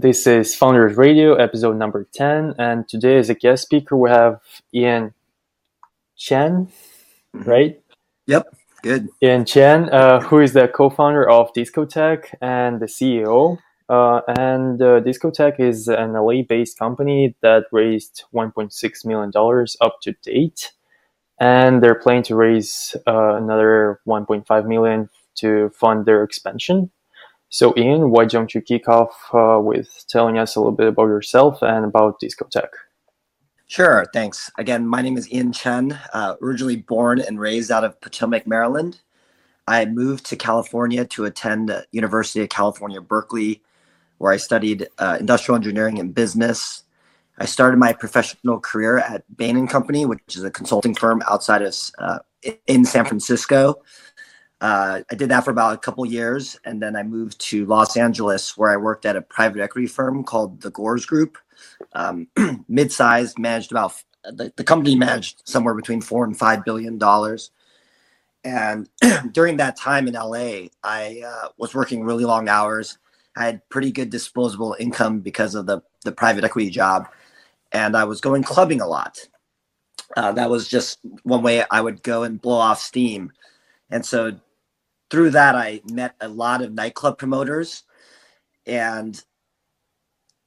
This is Founders Radio, episode number 10. And today, as a guest speaker, we have Ian Chen, Mm-hmm. right? Yep, good. Ian Chen, uh, who is the co founder of Discotech and the CEO. Uh, and uh, Discotech is an LA based company that raised $1.6 million up to date. And they're planning to raise uh, another 1.5 million to fund their expansion. So, Ian, why don't you kick off uh, with telling us a little bit about yourself and about Discotech? Sure, thanks. Again, my name is Ian Chen, uh, originally born and raised out of Potomac, Maryland. I moved to California to attend uh, University of California, Berkeley, where I studied uh, industrial engineering and business. I started my professional career at Bain and Company, which is a consulting firm outside of uh, in San Francisco. Uh, I did that for about a couple years, and then I moved to Los Angeles, where I worked at a private equity firm called the Gores Group. Um, mid-sized, managed about the, the company managed somewhere between four and five billion dollars. And during that time in LA, I uh, was working really long hours. I had pretty good disposable income because of the the private equity job, and I was going clubbing a lot. Uh, that was just one way I would go and blow off steam. And so through that, I met a lot of nightclub promoters, and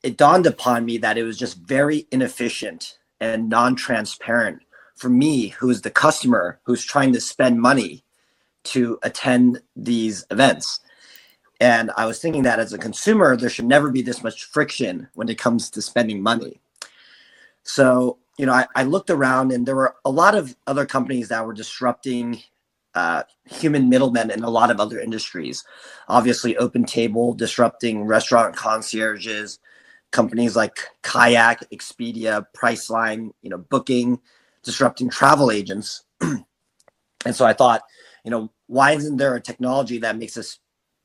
it dawned upon me that it was just very inefficient and non-transparent for me, who is the customer who's trying to spend money to attend these events. And I was thinking that as a consumer, there should never be this much friction when it comes to spending money. So, you know, I, I looked around and there were a lot of other companies that were disrupting uh, human middlemen in a lot of other industries. Obviously, Open Table disrupting restaurant concierges, companies like Kayak, Expedia, Priceline, you know, Booking, disrupting travel agents. and so I thought, you know, why isn't there a technology that makes this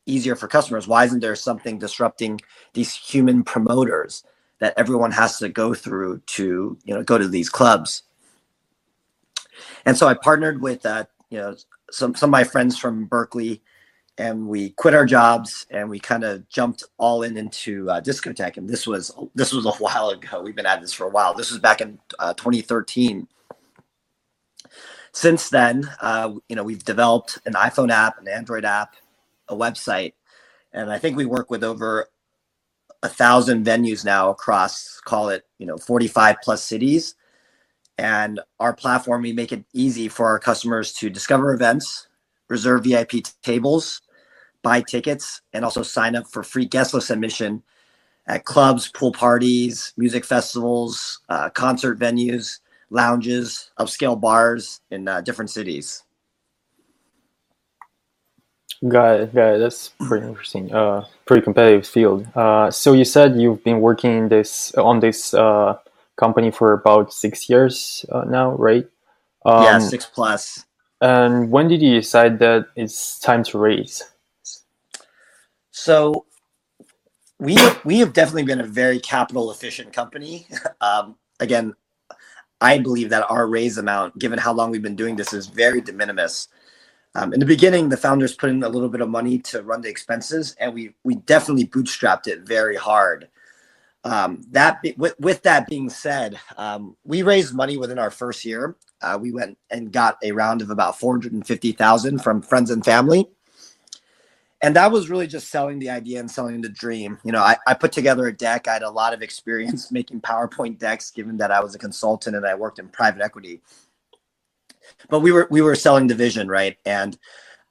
easier for customers? Why isn't there something disrupting these human promoters that everyone has to go through to, you know, go to these clubs? And so I partnered with, uh, you know, some some of my friends from Berkeley, and we quit our jobs and we kind of jumped all in into uh, discotech. And this was this was a while ago. We've been at this for a while. This was back in uh, 2013. Since then, uh, you know, we've developed an iPhone app, an Android app, a website, and I think we work with over a thousand venues now across, call it, you know, 45 plus cities and our platform we make it easy for our customers to discover events reserve vip tables buy tickets and also sign up for free guest list admission at clubs pool parties music festivals uh, concert venues lounges upscale bars in uh, different cities Got it, got it. That's pretty interesting. Uh, pretty competitive field. Uh, so you said you've been working this on this uh, company for about six years uh, now, right? Um, yeah, six plus. And when did you decide that it's time to raise? So we we have definitely been a very capital efficient company. um, again, I believe that our raise amount, given how long we've been doing this, is very de minimis. Um, in the beginning, the founders put in a little bit of money to run the expenses, and we we definitely bootstrapped it very hard. Um, that be, with, with that being said, um, we raised money within our first year. Uh, we went and got a round of about four hundred and fifty thousand from friends and family, and that was really just selling the idea and selling the dream. You know, I, I put together a deck. I had a lot of experience making PowerPoint decks, given that I was a consultant and I worked in private equity. But we were we were selling the vision, right? And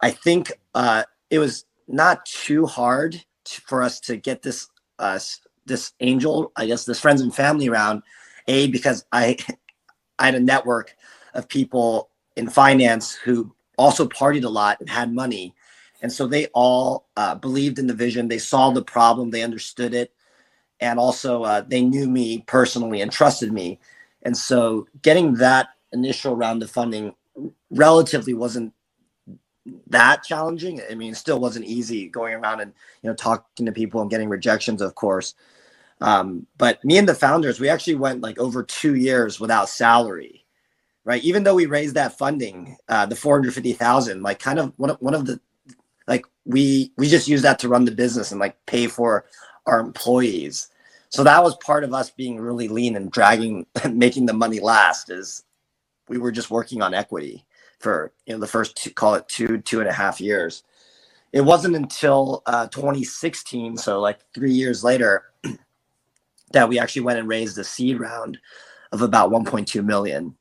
I think uh, it was not too hard to, for us to get this uh, this angel, I guess this friends and family round, a because I I had a network of people in finance who also partied a lot and had money, and so they all uh, believed in the vision. They saw the problem, they understood it, and also uh, they knew me personally and trusted me. And so getting that initial round of funding relatively wasn't that challenging. I mean, it still wasn't easy going around and you know talking to people and getting rejections, of course. Um, but me and the founders, we actually went like over two years without salary, right? Even though we raised that funding, uh, the four hundred fifty thousand, like kind of one of one of the like we we just use that to run the business and like pay for our employees. So that was part of us being really lean and dragging, making the money last. Is we were just working on equity for you know the first two, call it two two and a half years. It wasn't until uh, 2016, so like three years later, that we actually went and raised a seed round of about 1.2 million.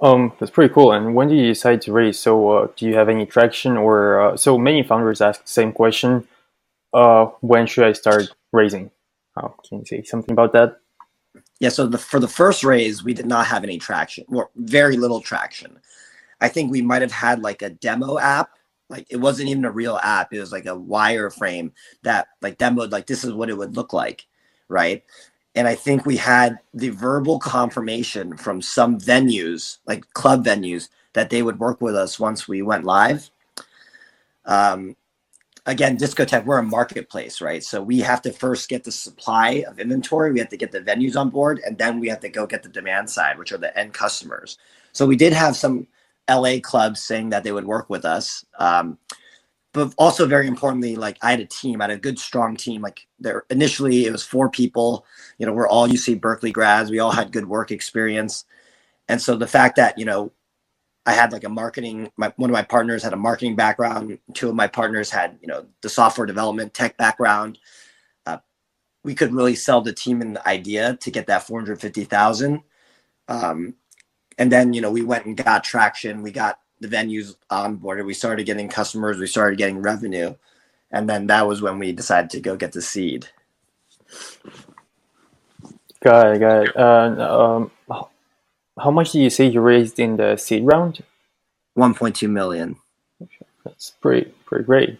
Um, that's pretty cool. And when did you decide to raise? So, uh, do you have any traction, or uh, so many founders ask the same question? Uh, when should I start raising? How can you say something about that? Yeah. So the for the first raise, we did not have any traction, or very little traction. I think we might have had like a demo app. Like it wasn't even a real app. It was like a wireframe that like demoed like this is what it would look like, right? and I think we had the verbal confirmation from some venues, like club venues, that they would work with us once we went live. Um, again, Discotech, we're a marketplace, right? So we have to first get the supply of inventory, we have to get the venues on board, and then we have to go get the demand side, which are the end customers. So we did have some LA clubs saying that they would work with us. Um, but also very importantly, like I had a team, I had a good, strong team. Like there initially it was four people, you know, we're all UC Berkeley grads. We all had good work experience. And so the fact that, you know, I had like a marketing, my, one of my partners had a marketing background. Two of my partners had, you know, the software development tech background. Uh, we could really sell the team an idea to get that 450,000. Um, and then, you know, we went and got traction. We got the venues onboarded, we started getting customers, we started getting revenue, and then that was when we decided to go get the seed. Got it, got it. Uh, um, how much did you say you raised in the seed round? 1.2 million. That's pretty pretty great.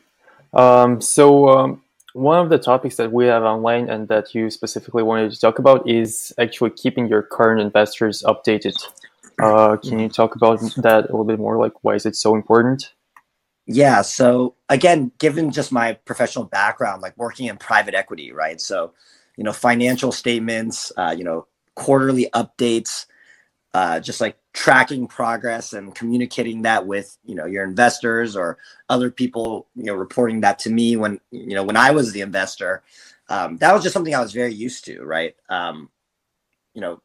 Um, so um, one of the topics that we have online and that you specifically wanted to talk about is actually keeping your current investors updated uh, can you talk about that a little bit more? Like, why is it so important? Yeah. So again, given just my professional background, like working in private equity, right? So, you know, financial statements, uh, you know, quarterly updates, uh, just like tracking progress and communicating that with you know your investors or other people, you know, reporting that to me when you know when I was the investor. Um, that was just something I was very used to, right? Um, you know,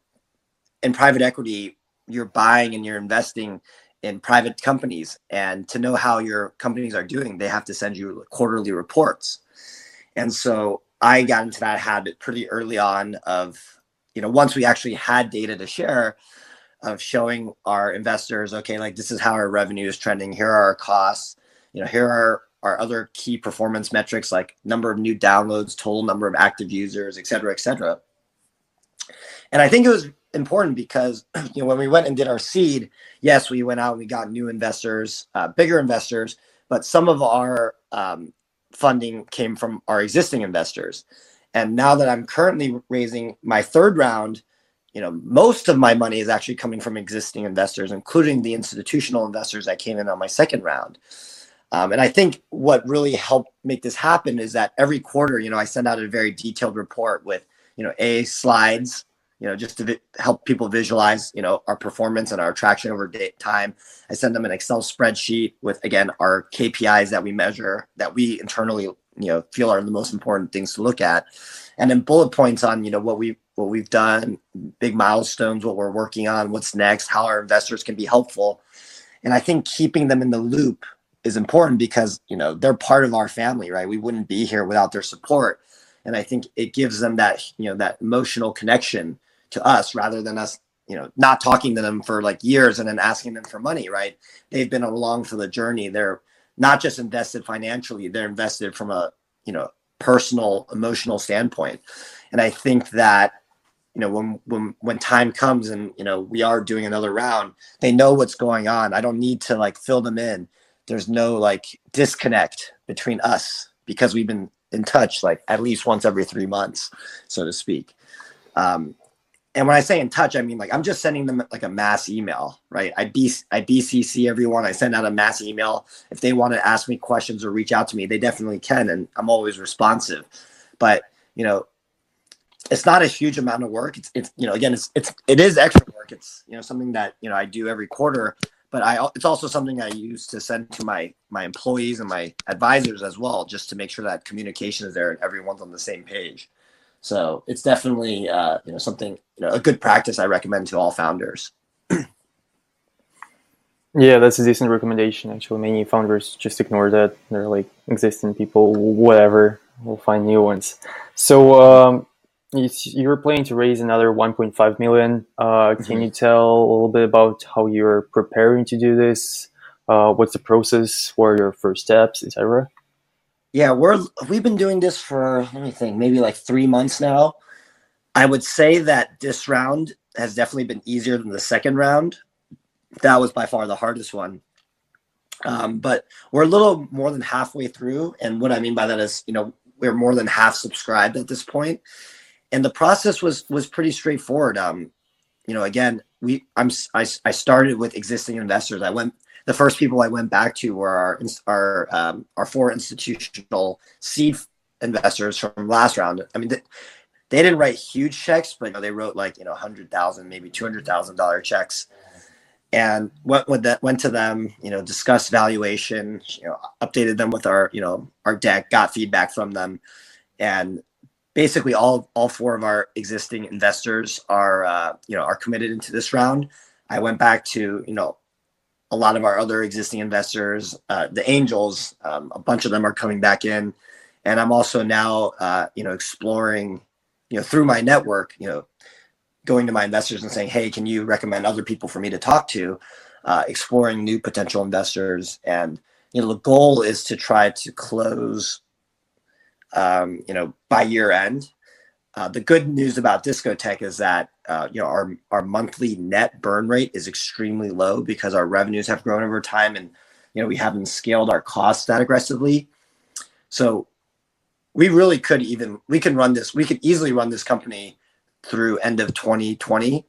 in private equity, you're buying and you're investing in private companies and to know how your companies are doing they have to send you quarterly reports. And so i got into that habit pretty early on of you know once we actually had data to share of showing our investors okay like this is how our revenue is trending here are our costs you know here are our other key performance metrics like number of new downloads total number of active users et cetera et cetera. And i think it was important because you know when we went and did our seed, yes, we went out and we got new investors, uh, bigger investors, but some of our um, funding came from our existing investors. And now that I'm currently raising my third round, you know, most of my money is actually coming from existing investors, including the institutional investors that came in on my second round. Um, and I think what really helped make this happen is that every quarter, you know, I send out a very detailed report with, you know, a slides you know, just to help people visualize, you know, our performance and our traction over time. I send them an Excel spreadsheet with, again, our KPIs that we measure that we internally, you know, feel are the most important things to look at. And then bullet points on, you know, what we, what we've done, big milestones, what we're working on, what's next, how our investors can be helpful. And I think keeping them in the loop is important because, you know, they're part of our family, right? We wouldn't be here without their support and i think it gives them that you know that emotional connection to us rather than us you know not talking to them for like years and then asking them for money right? They've been along for the journey. They're not just invested financially they're invested from a you know personal emotional standpoint. And i think that you know when when when time comes and you know we are doing another round they know what's going on. I don't need to like fill them in. There's no like disconnect between us because we've been in touch like at least once every three months so to speak. Um, and when I say in touch, I mean like I'm just sending them like a mass email, right? I B I BCC everyone. I send out a mass email. If they want to ask me questions or reach out to me, they definitely can, and I'm always responsive. But you know, it's not a huge amount of work. It's it's you know again it's it's it is extra work. It's you know something that you know I do every quarter. but I it's also something I use to send to my my employees and my advisors as well, just to make sure that communication is there and everyone's on the same page. So it's definitely uh, you know something you know a good practice I recommend to all founders. yeah, that's a decent recommendation. Actually, many founders just ignore that. They're like existing people, whatever. We'll find new ones. So um, you're planning to raise another 1.5 million. Uh, mm-hmm. Can you tell a little bit about how you're preparing to do this? Uh, what's the process? What are your first steps, etc.? Yeah, we're we've been doing this for let me think, maybe like three months now. I would say that this round has definitely been easier than the second round. That was by far the hardest one. Um, but we're a little more than halfway through, and what I mean by that is, you know, we're more than half subscribed at this point, and the process was was pretty straightforward. Um, you know, again, we I'm I, I started with existing investors. I went the first people I went back to were our our um, our four institutional seed investors from last round. I mean, they, they didn't write huge checks, but you know, they wrote like you know hundred thousand, maybe two hundred thousand dollar checks, and went with that went to them. You know, discussed valuation. You know, updated them with our you know our deck, got feedback from them, and basically all all four of our existing investors are uh, you know are committed into this round. I went back to you know a lot of our other existing investors, uh, the angels, um, a bunch of them are coming back in, and I'm also now, uh, you know, exploring, you know, through my network, you know, going to my investors and saying, hey, can you recommend other people for me to talk to, uh, exploring new potential investors, and you know, the goal is to try to close, um, you know, by year end. Uh, the good news about Discotech is that uh, you know our our monthly net burn rate is extremely low because our revenues have grown over time and you know we haven't scaled our costs that aggressively. So we really could even we can run this we could easily run this company through end of 2020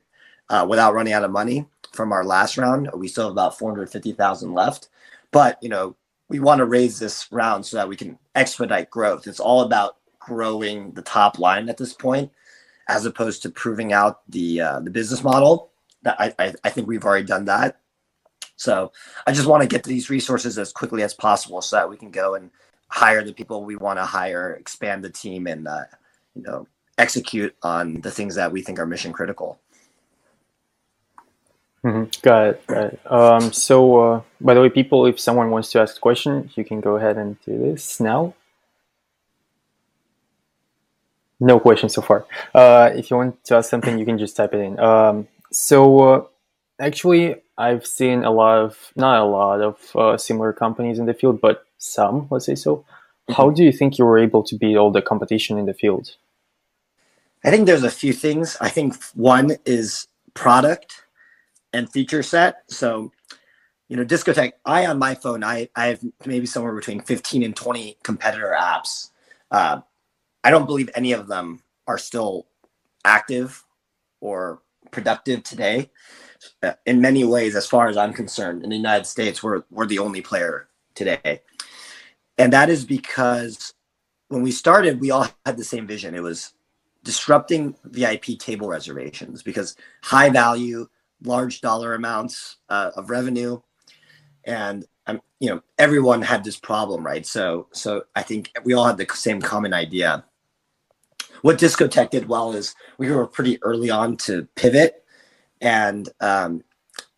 uh, without running out of money from our last round. We still have about 450000 left but you know we want to raise this round so that we can expedite growth. It's all about growing the top line at this point as opposed to proving out the uh, the business model. That I, I, I think we've already done that. So I just want to get these resources as quickly as possible so that we can go and hire the people we want to hire, expand the team, and uh, you know execute on the things that we think are mission critical. Mm-hmm. Got it. Got it. Um, so, uh, by the way, people, if someone wants to ask a question, you can go ahead and do this now. No question so far. Uh, if you want to ask something, you can just type it in. Um, so uh, actually, I've seen a lot of, not a lot of uh, similar companies in the field, but some, let's say so. Mm-hmm. How do you think you were able to beat all the competition in the field? I think there's a few things. I think one is product and feature set. So, you know, Discotech, I on my phone, I, I have maybe somewhere between 15 and 20 competitor apps. Uh, I don't believe any of them are still active or productive today. Uh, in many ways, as far as I'm concerned, in the United States, we're we're the only player today, and that is because when we started, we all had the same vision. It was disrupting VIP table reservations because high value, large dollar amounts uh, of revenue, and um, you know everyone had this problem, right? So so I think we all had the same common idea what Discotech did well is we were pretty early on to pivot and um,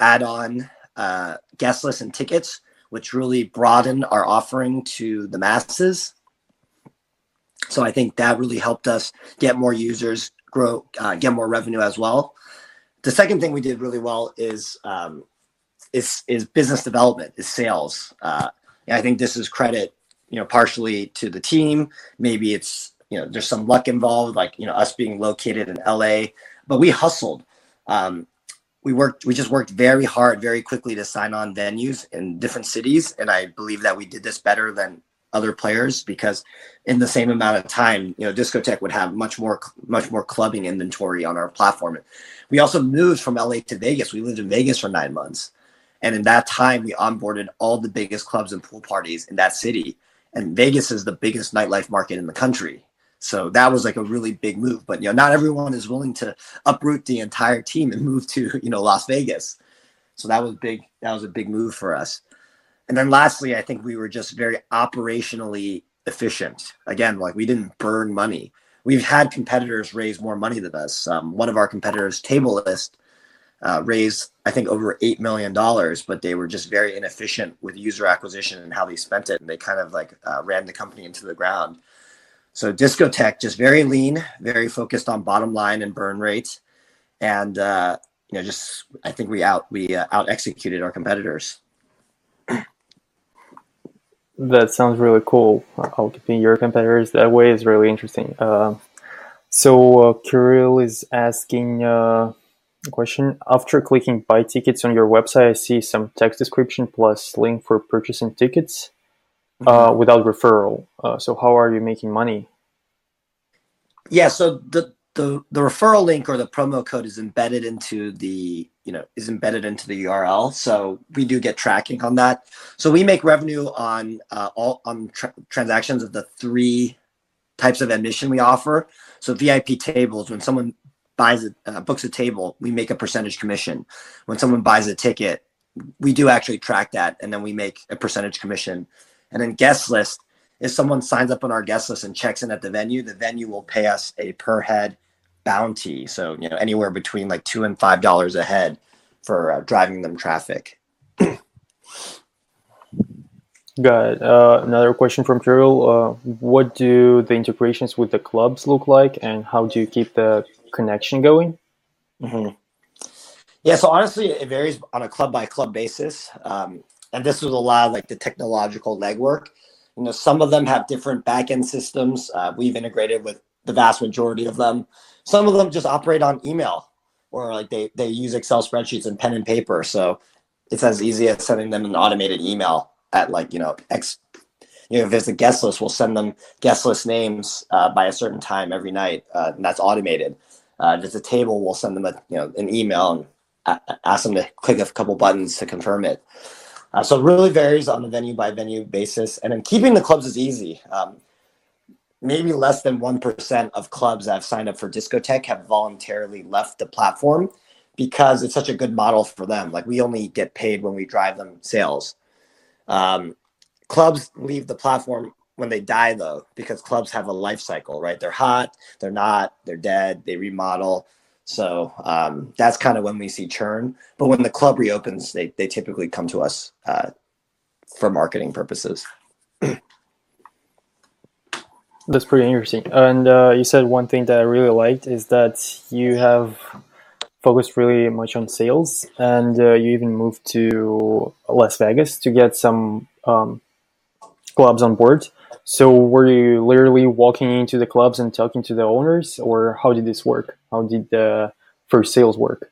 add on uh, guest lists and tickets, which really broadened our offering to the masses. So I think that really helped us get more users, grow, uh, get more revenue as well. The second thing we did really well is um, is is business development, is sales. Uh, I think this is credit, you know, partially to the team. Maybe it's you know there's some luck involved like you know us being located in la but we hustled. Um, we worked we just worked very hard very quickly to sign on venues in different cities. And i believe that we did this better than other players because in the same amount of time you know Discotech would have much more much more clubbing inventory on our platform. We also moved from la to vegas. We lived in vegas for nine months. And in that time we onboarded all the biggest clubs and pool parties in that city. And vegas is the biggest nightlife market in the country so that was like a really big move. But you know, not everyone is willing to uproot the entire team and move to you know Las Vegas. So that was big. That was a big move for us. And then lastly, I think we were just very operationally efficient. Again, like we didn't burn money. We've had competitors raise more money than us. Um, one of our competitors, TableList, uh, raised I think over eight million dollars, but they were just very inefficient with user acquisition and how they spent it, and they kind of like uh, ran the company into the ground. So Discotech just very lean, very focused on bottom line and burn rates, and uh, you know just I think we out we uh, out executed our competitors. That sounds really cool. Outkeeping your competitors that way is really interesting. Uh, so uh, Kirill is asking uh, a question. After clicking buy tickets on your website, I see some text description plus link for purchasing tickets uh, mm-hmm. without referral. Uh, so how are you making money? Yeah, so the the the referral link or the promo code is embedded into the you know is embedded into the url so we do get tracking on that so we make revenue on uh, all on tra- transactions of the three types of admission we offer so vip tables when someone buys a uh, books a table we make a percentage commission when someone buys a ticket we do actually track that and then we make a percentage commission and then guest list if someone signs up on our guest list and checks in at the venue the venue will pay us a per head bounty. So, you know, anywhere between like two and five dollars a head for uh, driving them traffic. Got it. Uh, another question from Kirill. Uh, what do the integrations with the clubs look like, and how do you keep the connection going? Mm-hmm. Yeah, so honestly, it varies on a club by club basis, um, and this was a lot of like the technological legwork. You know, some of them have different backend systems. Uh, we've integrated with the vast majority of them. Some of them just operate on email or like they, they use Excel spreadsheets and pen and paper. So it's as easy as sending them an automated email at like, you know, X, you know, if it's a guest list, we'll send them guest list names uh, by a certain time every night. Uh, and that's automated. Uh, if it's a table, we'll send them a, you know, an email and ask them to click a couple buttons to confirm it. Uh, so it really varies on a venue by venue basis. And then keeping the clubs is easy. Um, maybe less than 1% of clubs that have signed up for Discotech have voluntarily left the platform because it's such a good model for them. Like we only get paid when we drive them sales. Um, clubs leave the platform when they die though, because clubs have a life cycle, right? They're hot, they're not, they're dead, they remodel. So um, that's kind of when we see churn. But when the club reopens, they, they typically come to us uh, for marketing purposes. That's pretty interesting. And uh, you said one thing that I really liked is that you have focused really much on sales, and uh, you even moved to Las Vegas to get some um, clubs on board. So, were you literally walking into the clubs and talking to the owners, or how did this work? How did the first sales work?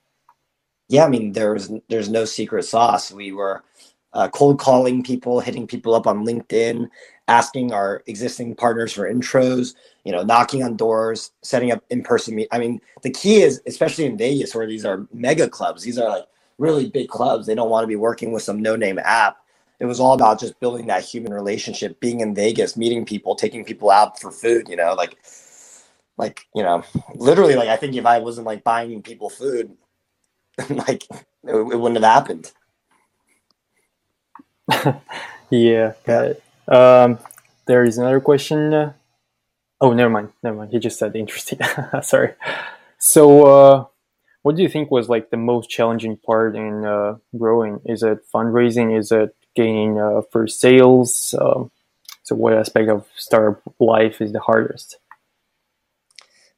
Yeah, I mean, there's there's no secret sauce. We were uh, cold calling people, hitting people up on LinkedIn, asking our existing partners for intros, you know, knocking on doors, setting up in-person meet. I mean, the key is, especially in Vegas, where these are mega clubs, these are like really big clubs. They don't want to be working with some no-name app. It was all about just building that human relationship, being in Vegas, meeting people, taking people out for food, you know, like like, you know, literally like I think if I wasn't like buying people food, like it, it wouldn't have happened. yeah, got it. Um, there is another question. Oh, never mind. Never mind. He just said interesting. Sorry. So, uh, what do you think was like the most challenging part in uh, growing? Is it fundraising? Is it gaining uh, first sales? Um, so, what aspect of startup life is the hardest?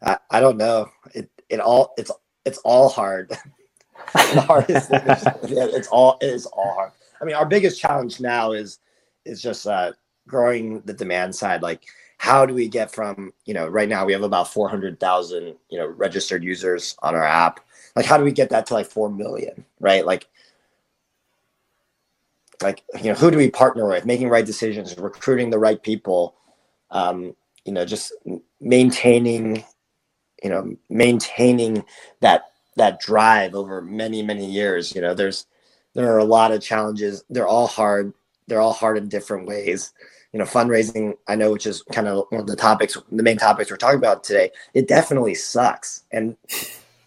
I, I don't know. It it all it's it's all hard. the hardest thing is, it's all it is all hard. I mean, our biggest challenge now is is just uh, growing the demand side. Like, how do we get from you know right now we have about four hundred thousand you know registered users on our app. Like, how do we get that to like four million? Right? Like, like you know who do we partner with? Making right decisions, recruiting the right people. Um, you know, just maintaining, you know, maintaining that that drive over many many years. You know, there's there are a lot of challenges. They're all hard. They're all hard in different ways. You know, fundraising, I know, which is kind of one of the topics, the main topics we're talking about today. It definitely sucks. And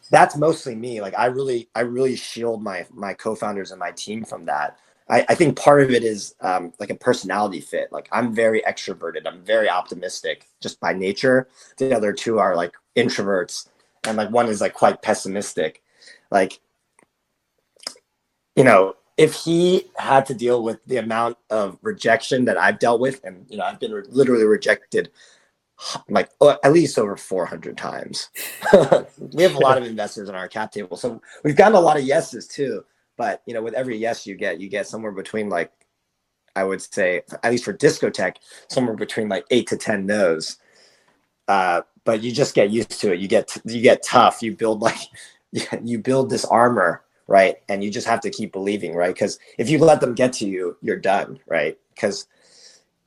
that's mostly me. Like I really, I really shield my my co-founders and my team from that. I, I think part of it is um, like a personality fit. Like I'm very extroverted. I'm very optimistic just by nature. The other two are like introverts, and like one is like quite pessimistic. Like, you know, if he had to deal with the amount of rejection that I've dealt with, and you know, I've been re- literally rejected like uh, at least over 400 times. we have a lot of investors on our cap table, so we've gotten a lot of yeses too. But you know, with every yes you get, you get somewhere between like I would say, at least for Discotech, somewhere between like eight to ten no's. Uh, but you just get used to it. You get you get tough. You build like you build this armor, right? And you just have to keep believing, right? Because if you let them get to you, you're done, right? Because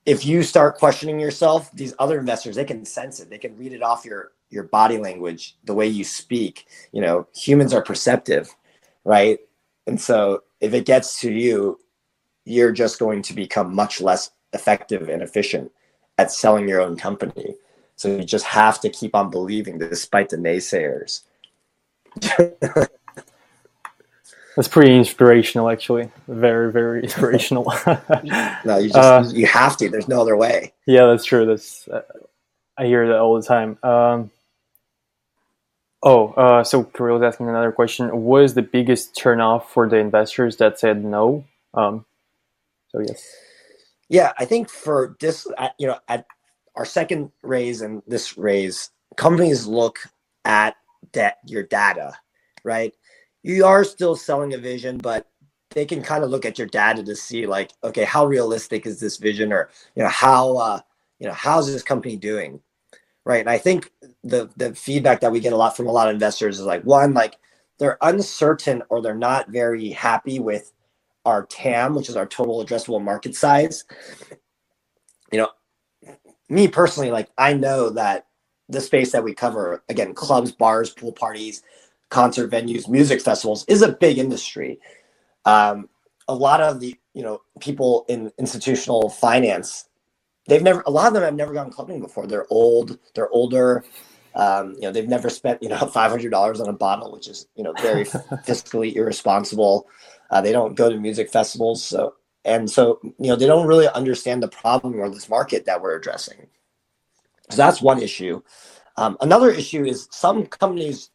if you start questioning yourself, these other investors they can sense it. They can read it off your your body language, the way you speak. You know, humans are perceptive, right? And so if it gets to you, you're just going to become much less effective and efficient at selling your own company. So you just have to keep on believing despite the naysayers. That's pretty inspirational, actually. Very, very inspirational. no, you just uh, you have to. There's no other way. Yeah, that's true. That's uh, I hear that all the time. Um, oh, uh, so Kirill is asking another question. What is the biggest turnoff for the investors that said no? Um, so yes. Yeah, I think for this, you know, at our second raise and this raise, companies look at that your data, right? you are still selling a vision, but they can kind of look at your data to see like, okay, how realistic is this vision, or you know, how uh, you know, how's this company doing, right? And I think the the feedback that we get a lot from a lot of investors is like, one, like they're uncertain or they're not very happy with our TAM, which is our total addressable market size. You know, me personally, like I know that the space that we cover, again, clubs, bars, pool parties, concert venues, music festivals is a big industry. Um, a lot of the you know people in institutional finance, they've never a lot of them have never gone clubbing before. They're old, they're older. Um, you know, they've never spent you know five hundred dollars on a bottle, which is you know very fiscally irresponsible. Uh, they don't go to music festivals, so and so you know they don't really understand the problem or this market that we're addressing. So that's one issue. Um, another issue is some companies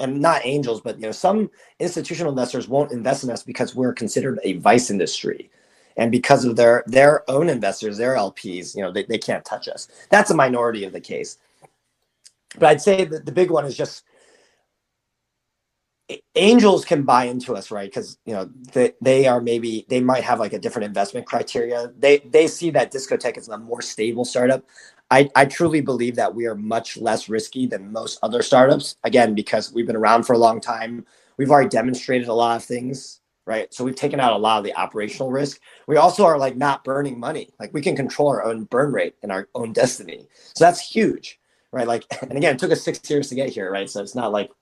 and not angels, but you know, some institutional investors won't invest in us because we're considered a vice industry. And because of their their own investors, their LPs, you know, they, they can't touch us. That's a minority of the case. But I'd say that the big one is just angels can buy into us right because you know they, they are maybe they might have like a different investment criteria they they see that Discotech is a more stable startup I, I truly believe that we are much less risky than most other startups. Again, because we've been around for a long time. We've already demonstrated a lot of things, right? So we've taken out a lot of the operational risk. We also are like not burning money. Like we can control our own burn rate and our own destiny. So that's huge, right? Like, and again, it took us six years to get here, right? So it's not like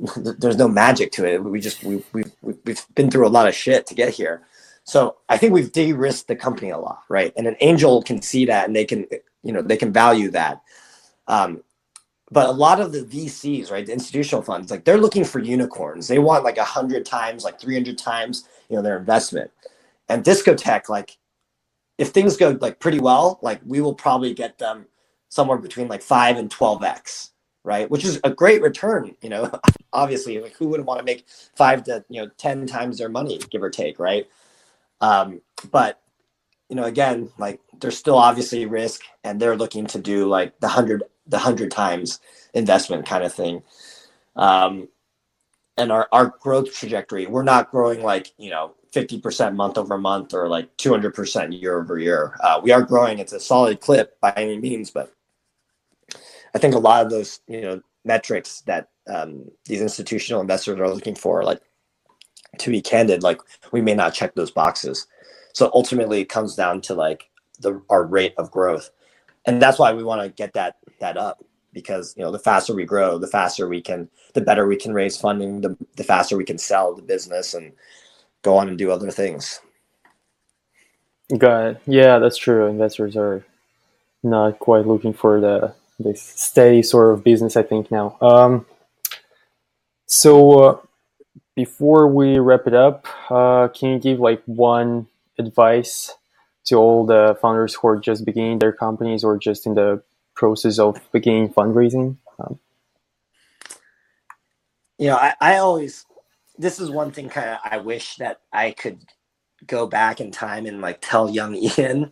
there's no magic to it. We just we we we've been through a lot of shit to get here. So I think we've de-risked the company a lot, right? And an angel can see that and they can you know they can value that um, but a lot of the vcs right the institutional funds like they're looking for unicorns. They want like a 100 times like 300 times you know their investment. And Discotech like if things go like pretty well like we will probably get them somewhere between like 5 and 12x right which is a great return you know. Obviously like who wouldn't want to make 5 to you know 10 times their money give or take right? Um, but you know, again, like there's still obviously risk, and they're looking to do like the hundred the hundred times investment kind of thing. Um, and our our growth trajectory, we're not growing like you know 50% month over month or like 200% year over year. Uh, we are growing. It's a solid clip by any means, but I think a lot of those, you know, metrics that um, these institutional investors are looking for, like to be candid, like we may not check those boxes. So ultimately, it comes down to like the our rate of growth, and that's why we want to get that that up because you know the faster we grow, the faster we can, the better we can raise funding, the the faster we can sell the business and go on and do other things. Got it. Yeah, that's true. Investors are not quite looking for the this steady sort of business. I think now. Um, so uh, before we wrap it up, uh, can you give like one advice to all the founders who are just beginning their companies or just in the process of beginning fundraising? Um, you know, I, I always this is one thing kind of I wish that I could go back in time and like tell young Ian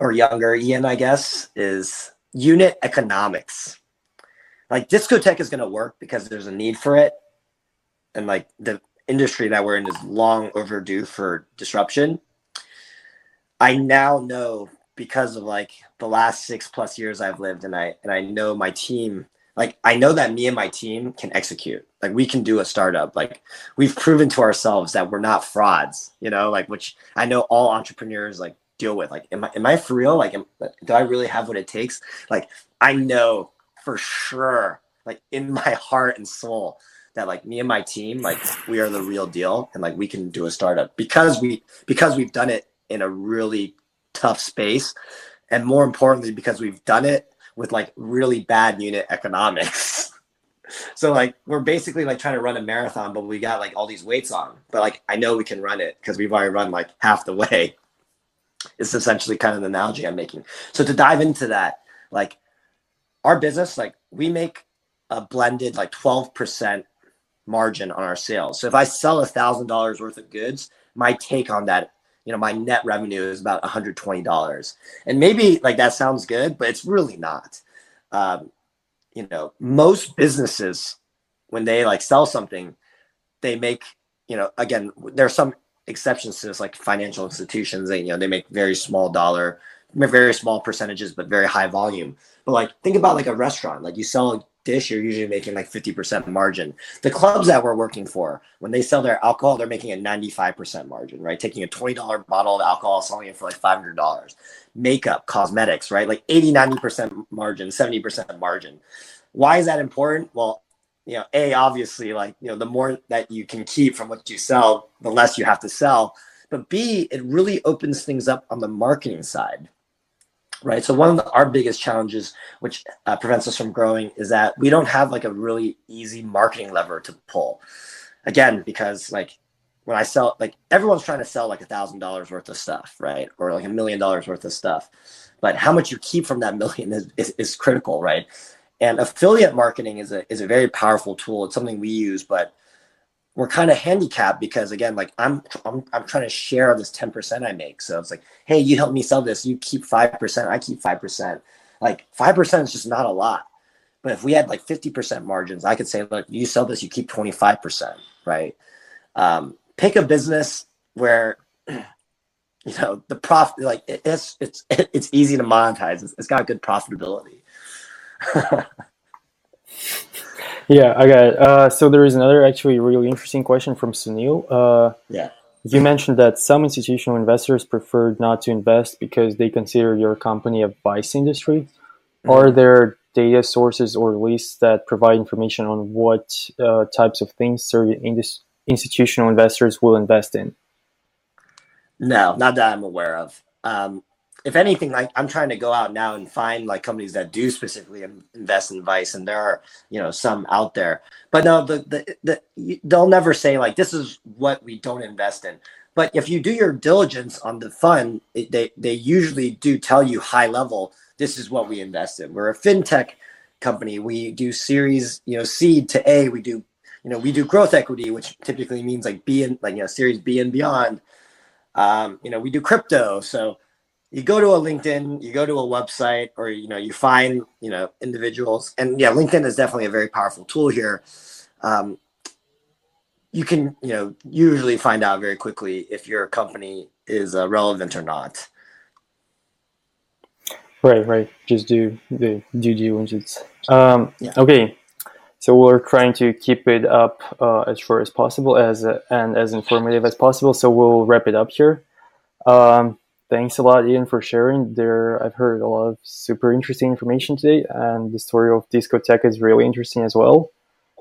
or younger Ian, I guess, is unit economics. Like Discotech is going to work because there's a need for it. And like the industry that we're in is long overdue for disruption. I now know because of like the last six plus years I've lived and I and I know my team like I know that me and my team can execute. Like we can do a startup. Like we've proven to ourselves that we're not frauds, you know, like which I know all entrepreneurs like deal with. Like, am I, am I for real? Like, am, do I really have what it takes? Like, I know for sure, like in my heart and soul that like me and my team, like we are the real deal and like we can do a startup because we, because we've done it in a really tough space. And more importantly, because we've done it with like really bad unit economics. so like we're basically like trying to run a marathon, but we got like all these weights on. But like I know we can run it because we've already run like half the way. It's essentially kind of the analogy I'm making. So to dive into that, like our business, like we make a blended like 12% margin on our sales. So if I sell a thousand dollars worth of goods, my take on that you know my net revenue is about $120 and maybe like that sounds good but it's really not. Um, you know most businesses when they like sell something they make you know again there are some exceptions to this like financial institutions they you know they make very small dollar very small percentages but very high volume. But like think about like a restaurant. Like you sell dish, you're usually making like 50% margin. The clubs that we're working for, when they sell their alcohol, they're making a 95% margin, right? Taking a $20 bottle of alcohol, selling it for like $500. Makeup, cosmetics, right? Like 80, 90% margin, 70% margin. Why is that important? Well, you know, A, obviously, like, you know, the more that you can keep from what you sell, the less you have to sell. But B, it really opens things up on the marketing side right? So one of the, our biggest challenges, which uh, prevents us from growing, is that we don't have like a really easy marketing lever to pull. Again, because like when I sell, like everyone's trying to sell like a thousand dollars worth of stuff, right? Or like a million dollars worth of stuff, but how much you keep from that million is, is, is critical, right? And affiliate marketing is a is a very powerful tool. It's something we use, but we're kind of handicapped because again, like I'm, I'm, I'm trying to share this 10% I make. So it's like, Hey, you help me sell this. You keep 5%. I keep 5%. Like 5% is just not a lot. But if we had like 50% margins, I could say, look, you sell this, you keep 25%, right? Um, pick a business where, you know, the profit, like it's, it's, it's easy to monetize. it's, it's got good profitability. Yeah, I got it. Uh, so there is another actually really interesting question from Sunil. Uh, yeah. You mentioned that some institutional investors prefer not to invest because they consider your company a vice industry. Mm-hmm. Are there data sources or lists that provide information on what uh, types of things certain indus- institutional investors will invest in? No, not that I'm aware of. Um, if anything, like I'm trying to go out now and find like companies that do specifically invest in Vice, and there are you know some out there. But no, the the, the they'll never say like this is what we don't invest in. But if you do your diligence on the fund, it, they they usually do tell you high level. This is what we invest in. We're a fintech company. We do Series you know seed to A. We do you know we do growth equity, which typically means like B and like you know Series B and beyond. Um, you know we do crypto, so you go to a LinkedIn, you go to a website, or you know, you find you know individuals, and yeah, LinkedIn is definitely a very powerful tool here. Um, you can you know usually find out very quickly if your company is uh, relevant or not. Right, right. Just do the due diligence. Um, yeah. Okay, so we're trying to keep it up uh, as short as possible, as uh, and as informative as possible. So we'll wrap it up here. Um, thanks a lot, Ian, for sharing. There, I've heard a lot of super interesting information today, and the story of Discotech is really interesting as well.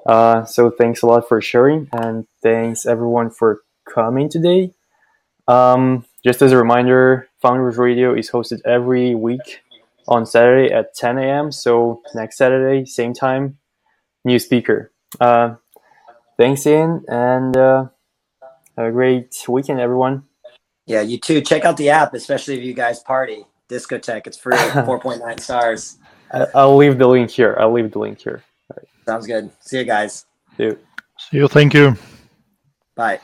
Uh, so thanks a lot for sharing, and thanks everyone for coming today. Um, just as a reminder, Founders Radio is hosted every week on Saturday at 10 a.m. So next Saturday, same time, new speaker. Uh, thanks, Ian, and uh, have a great weekend, everyone. Yeah, you too. Check out the app, especially if you guys party. Discotech, it's free, 4.9 stars. I'll leave the link here. I'll leave the link here. Sounds good. See you guys. See you. See you. Thank you. Bye.